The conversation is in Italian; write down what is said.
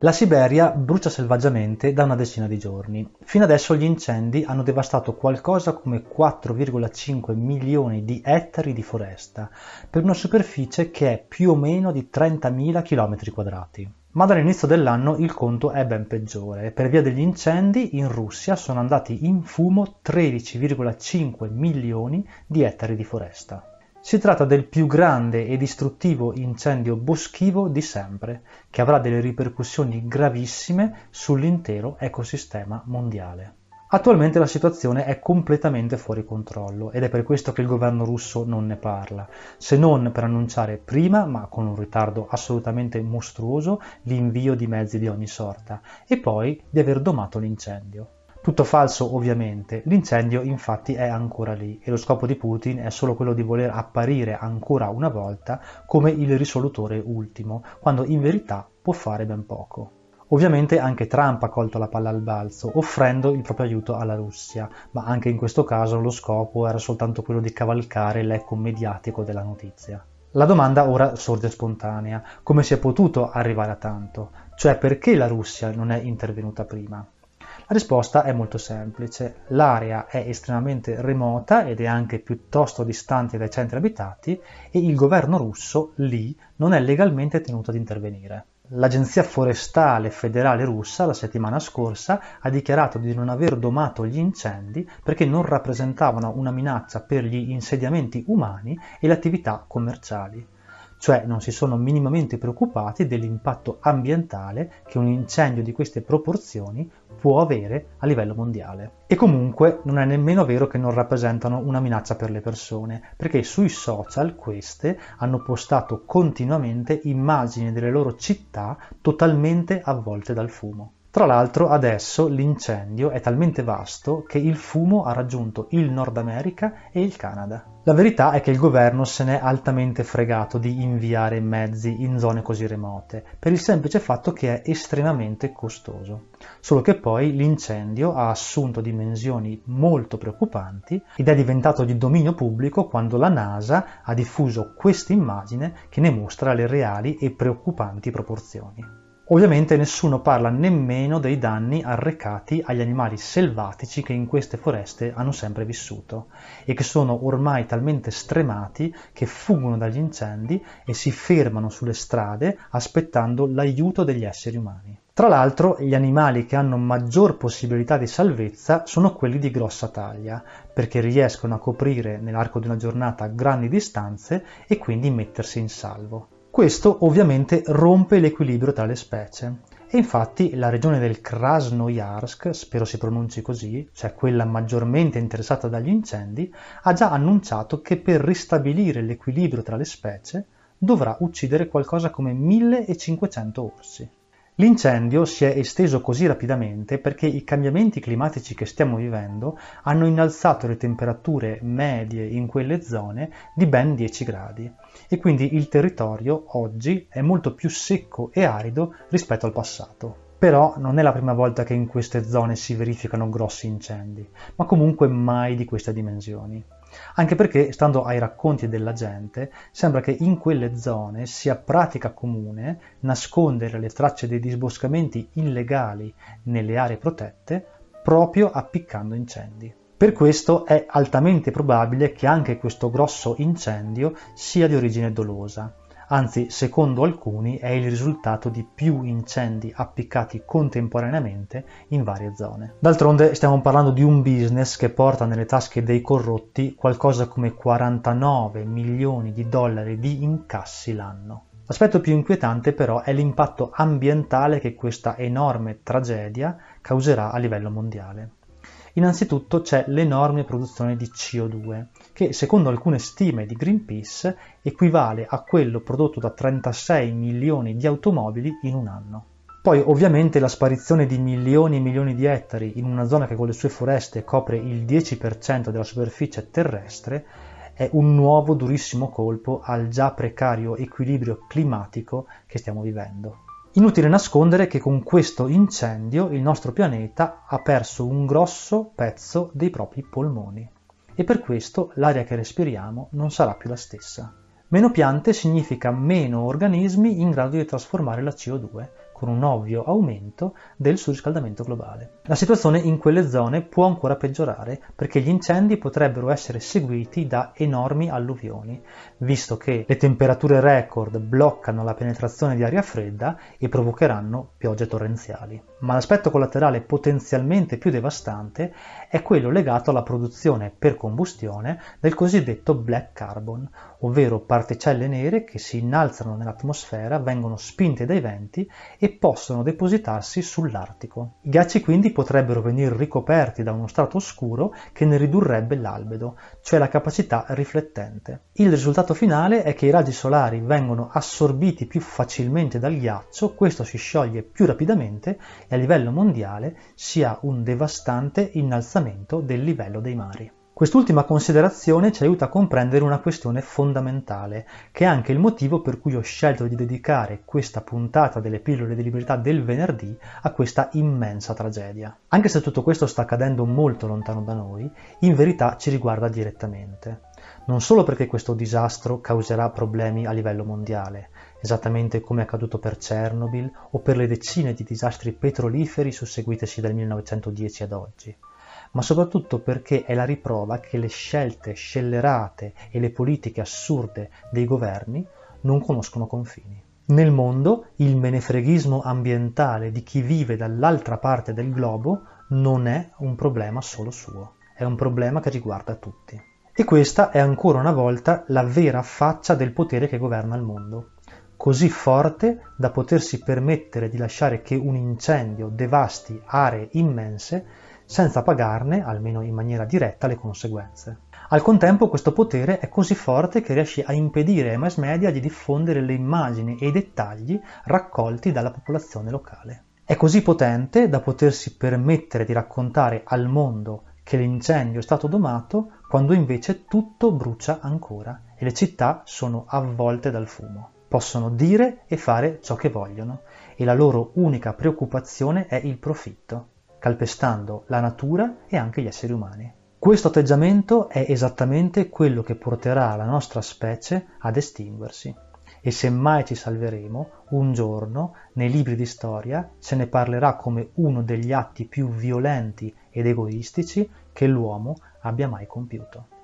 La Siberia brucia selvaggiamente da una decina di giorni. Fino adesso gli incendi hanno devastato qualcosa come 4,5 milioni di ettari di foresta, per una superficie che è più o meno di 30.000 km quadrati. Ma dall'inizio dell'anno il conto è ben peggiore. Per via degli incendi in Russia sono andati in fumo 13,5 milioni di ettari di foresta. Si tratta del più grande e distruttivo incendio boschivo di sempre, che avrà delle ripercussioni gravissime sull'intero ecosistema mondiale. Attualmente la situazione è completamente fuori controllo ed è per questo che il governo russo non ne parla, se non per annunciare prima, ma con un ritardo assolutamente mostruoso, l'invio di mezzi di ogni sorta e poi di aver domato l'incendio. Tutto falso ovviamente, l'incendio infatti è ancora lì e lo scopo di Putin è solo quello di voler apparire ancora una volta come il risolutore ultimo, quando in verità può fare ben poco. Ovviamente anche Trump ha colto la palla al balzo, offrendo il proprio aiuto alla Russia, ma anche in questo caso lo scopo era soltanto quello di cavalcare l'eco mediatico della notizia. La domanda ora sorge spontanea, come si è potuto arrivare a tanto? Cioè perché la Russia non è intervenuta prima? La risposta è molto semplice. L'area è estremamente remota ed è anche piuttosto distante dai centri abitati e il governo russo lì non è legalmente tenuto ad intervenire. L'Agenzia Forestale Federale russa la settimana scorsa ha dichiarato di non aver domato gli incendi perché non rappresentavano una minaccia per gli insediamenti umani e le attività commerciali cioè non si sono minimamente preoccupati dell'impatto ambientale che un incendio di queste proporzioni può avere a livello mondiale. E comunque non è nemmeno vero che non rappresentano una minaccia per le persone, perché sui social queste hanno postato continuamente immagini delle loro città totalmente avvolte dal fumo. Tra l'altro adesso l'incendio è talmente vasto che il fumo ha raggiunto il Nord America e il Canada. La verità è che il governo se n'è altamente fregato di inviare mezzi in zone così remote, per il semplice fatto che è estremamente costoso. Solo che poi l'incendio ha assunto dimensioni molto preoccupanti ed è diventato di dominio pubblico quando la NASA ha diffuso questa immagine che ne mostra le reali e preoccupanti proporzioni. Ovviamente nessuno parla nemmeno dei danni arrecati agli animali selvatici che in queste foreste hanno sempre vissuto e che sono ormai talmente stremati che fuggono dagli incendi e si fermano sulle strade aspettando l'aiuto degli esseri umani. Tra l'altro gli animali che hanno maggior possibilità di salvezza sono quelli di grossa taglia, perché riescono a coprire nell'arco di una giornata grandi distanze e quindi mettersi in salvo. Questo ovviamente rompe l'equilibrio tra le specie e infatti la regione del Krasnoyarsk, spero si pronunci così, cioè quella maggiormente interessata dagli incendi, ha già annunciato che per ristabilire l'equilibrio tra le specie dovrà uccidere qualcosa come 1500 orsi. L'incendio si è esteso così rapidamente perché i cambiamenti climatici che stiamo vivendo hanno innalzato le temperature medie in quelle zone di ben 10 gradi e quindi il territorio oggi è molto più secco e arido rispetto al passato. Però non è la prima volta che in queste zone si verificano grossi incendi, ma comunque mai di queste dimensioni anche perché, stando ai racconti della gente, sembra che in quelle zone sia pratica comune nascondere le tracce dei disboscamenti illegali nelle aree protette proprio appiccando incendi. Per questo è altamente probabile che anche questo grosso incendio sia di origine dolosa, anzi secondo alcuni è il risultato di più incendi appiccati contemporaneamente in varie zone. D'altronde stiamo parlando di un business che porta nelle tasche dei corrotti qualcosa come 49 milioni di dollari di incassi l'anno. L'aspetto più inquietante però è l'impatto ambientale che questa enorme tragedia causerà a livello mondiale. Innanzitutto c'è l'enorme produzione di CO2, che secondo alcune stime di Greenpeace equivale a quello prodotto da 36 milioni di automobili in un anno. Poi ovviamente la sparizione di milioni e milioni di ettari in una zona che con le sue foreste copre il 10% della superficie terrestre è un nuovo durissimo colpo al già precario equilibrio climatico che stiamo vivendo. Inutile nascondere che con questo incendio il nostro pianeta ha perso un grosso pezzo dei propri polmoni e per questo l'aria che respiriamo non sarà più la stessa. Meno piante significa meno organismi in grado di trasformare la CO2, con un ovvio aumento del surriscaldamento globale. La situazione in quelle zone può ancora peggiorare perché gli incendi potrebbero essere seguiti da enormi alluvioni, visto che le temperature record bloccano la penetrazione di aria fredda e provocheranno piogge torrenziali. Ma l'aspetto collaterale potenzialmente più devastante è quello legato alla produzione per combustione del cosiddetto black carbon, ovvero particelle nere che si innalzano nell'atmosfera, vengono spinte dai venti e possono depositarsi sull'Artico. I ghiacci quindi potrebbero venire ricoperti da uno strato oscuro che ne ridurrebbe l'albedo, cioè la capacità riflettente. Il risultato finale è che i raggi solari vengono assorbiti più facilmente dal ghiaccio, questo si scioglie più rapidamente e a livello mondiale si ha un devastante innalzamento del livello dei mari. Quest'ultima considerazione ci aiuta a comprendere una questione fondamentale, che è anche il motivo per cui ho scelto di dedicare questa puntata delle pillole di libertà del venerdì a questa immensa tragedia. Anche se tutto questo sta accadendo molto lontano da noi, in verità ci riguarda direttamente. Non solo perché questo disastro causerà problemi a livello mondiale, esattamente come è accaduto per Chernobyl o per le decine di disastri petroliferi susseguitesi dal 1910 ad oggi, ma soprattutto perché è la riprova che le scelte scellerate e le politiche assurde dei governi non conoscono confini. Nel mondo il menefreghismo ambientale di chi vive dall'altra parte del globo non è un problema solo suo, è un problema che riguarda tutti. E questa è ancora una volta la vera faccia del potere che governa il mondo, così forte da potersi permettere di lasciare che un incendio devasti aree immense senza pagarne, almeno in maniera diretta, le conseguenze. Al contempo questo potere è così forte che riesce a impedire ai mass media di diffondere le immagini e i dettagli raccolti dalla popolazione locale. È così potente da potersi permettere di raccontare al mondo che l'incendio è stato domato quando invece tutto brucia ancora e le città sono avvolte dal fumo. Possono dire e fare ciò che vogliono e la loro unica preoccupazione è il profitto calpestando la natura e anche gli esseri umani. Questo atteggiamento è esattamente quello che porterà la nostra specie ad estinguersi. E se mai ci salveremo, un giorno, nei libri di storia, se ne parlerà come uno degli atti più violenti ed egoistici che l'uomo abbia mai compiuto.